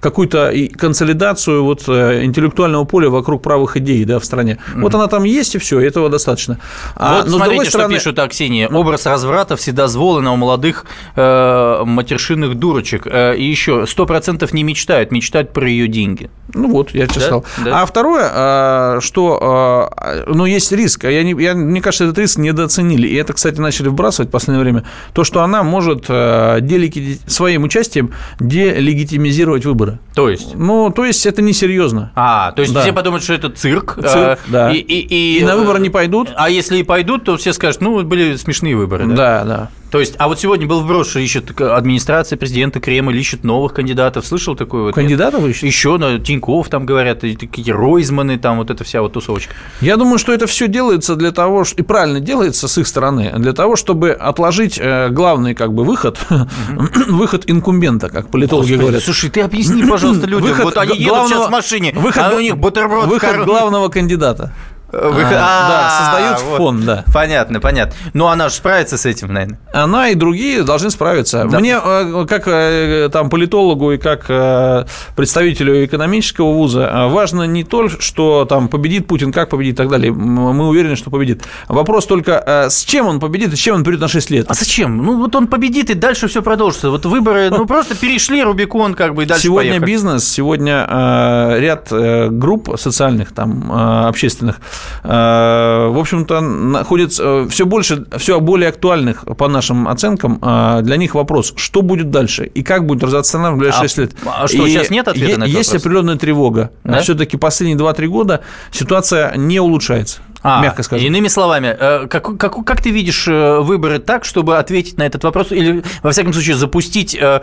какую-то консолидацию вот интеллектуального поля вокруг правых идей, да, в стране стране. Mm-hmm. Вот она там есть, и все, этого достаточно. А, вот но смотрите, что стороны... пишут о Ксении. Образ разврата вседозволено у молодых э, матершинных дурочек. Э, и еще 100% не мечтают, мечтают про ее деньги. Ну вот, я тебе да? сказал. Да? А второе, э, что, э, ну, есть риск. Я не, я, мне кажется, этот риск недооценили. И это, кстати, начали вбрасывать в последнее время. То, что она может э, делеги... своим участием делегитимизировать выборы. То есть? Ну, то есть это несерьезно. А, то есть да. все подумают, что это цирк. Цирк, да. И, и, и, и на выборы не пойдут. А если и пойдут, то все скажут, ну, были смешные выборы. Да, да. да. То есть, а вот сегодня был вброс, что ищет администрация президента Кремль, ищет новых кандидатов. Слышал такое? Вот, Кандидатов ищет? Еще, на Тиньков там говорят, и такие Ройзманы, там вот эта вся вот тусовочка. Я думаю, что это все делается для того, что, и правильно делается с их стороны, для того, чтобы отложить э, главный как бы выход, выход инкумбента, как политологи Господи, говорят. Слушай, ты объясни, пожалуйста, людям. Выход вот они едут главного- сейчас в машине, выход- а у них бутерброд. Выход главного кандидата. А, да, А, создают фон, да. Понятно, понятно. Ну, она же справится с этим, наверное. Она и другие должны справиться. Мне, э, как э, там, политологу и как э, представителю экономического вуза, важно не то, что там победит Путин, как победит и так далее. Мы уверены, что победит. Вопрос только, с чем он победит и с чем он придет на 6 лет. А зачем? Ну, вот он победит, и дальше все продолжится. Вот выборы, ну, просто перешли Рубикон, как бы, и дальше сегодня поехали. бизнес, сегодня ряд групп социальных, там, общественных, в общем-то, находится все больше, все более актуальных, по нашим оценкам, э, для них вопрос, что будет дальше и как будет развиваться страна в ближайшие А- 6 лет. а что, И сейчас нет ответа на этот Есть вопрос? определенная тревога. Да? Все-таки последние 2-3 года ситуация не улучшается, А, мягко скажем. Иными словами, э, как, как, как ты видишь э, выборы так, чтобы ответить на этот вопрос, или, во всяком случае, запустить э,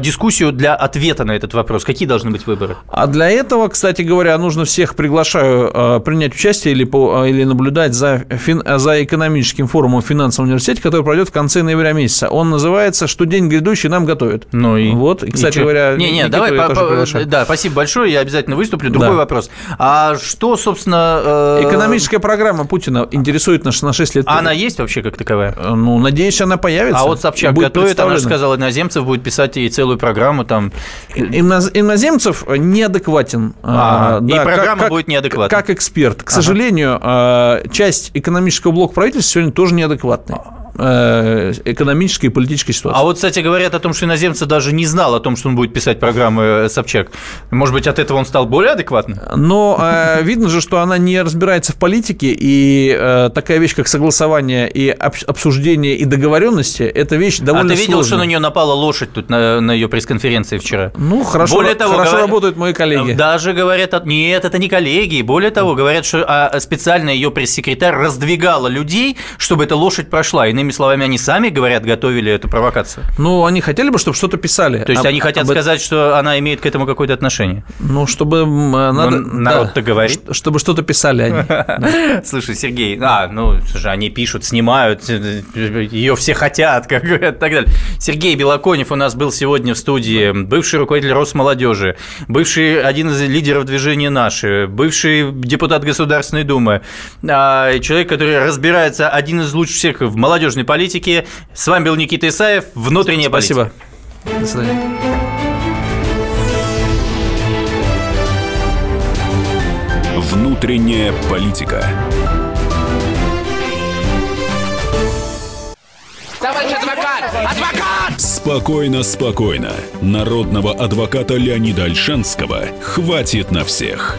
дискуссию для ответа на этот вопрос? Какие должны быть выборы? А для этого, кстати говоря, нужно всех приглашаю принять участие или, по, или наблюдать за, фин- за экономическим форумом в финансовом университете, который пройдет в конце ноября месяца. Он называется «Что день грядущий нам готовят». Ну и Вот, и, кстати чё? говоря, не, не, давай, по- по- да, спасибо большое, я обязательно выступлю. Другой Да. вопрос. А что, собственно, э, Экономическая программа Путина интересует нас на 6 лет. а она есть вообще как таковая? Э, Ну, надеюсь, она появится. А вот Собчак будет готовит, она же сказала, иноземцев будет писать ей целую программу там. Иноз- Иноземцев неадекватен. А, А, и да, программа будет неадекватной. Как эксперт. К сожалению, а, часть экономического блока правительства сегодня тоже неадекватная. Э, экономической и политической ситуации. А вот, кстати, говорят о том, что иноземцы даже не знал о том, что он будет писать программы э, Собчак. Может быть, от этого он стал более адекватным? Но э, видно же, что она не разбирается в политике, и э, такая вещь, как согласование и обс- обсуждение и договоренности, это вещь довольно а ты видел, сложная. что на нее напала лошадь тут на, на ее пресс-конференции вчера? Ну, хорошо, Более того, хорошо говорят- работают мои коллеги. Даже говорят, от- нет, это не коллеги. Более того, говорят, что а, специально ее пресс-секретарь раздвигала людей, чтобы эта лошадь прошла. Иными словами, они сами, говорят, готовили эту провокацию. Ну, они хотели бы, чтобы что-то писали. То есть Об- они хотят об сказать, что она имеет к этому какое-то отношение. Ну, чтобы э, надо... народ-то да, говорит. Чтобы что-то писали они. Слушай, Сергей, а, ну, слушай, они пишут, снимают, ее все хотят, как говорят, и так далее. Сергей Белоконев у нас был сегодня в студии, бывший руководитель Росмолодежи, бывший один из лидеров движения «Наши», бывший депутат Государственной Думы, а, человек, который разбирается, один из лучших всех в молодежной политике. С вами был Никита Исаев, «Внутренняя Спасибо. политика». До свидания. Внутренняя политика. Товарищ адвокат! Адвокат! Спокойно, спокойно. Народного адвоката Леонида Альшанского хватит на всех.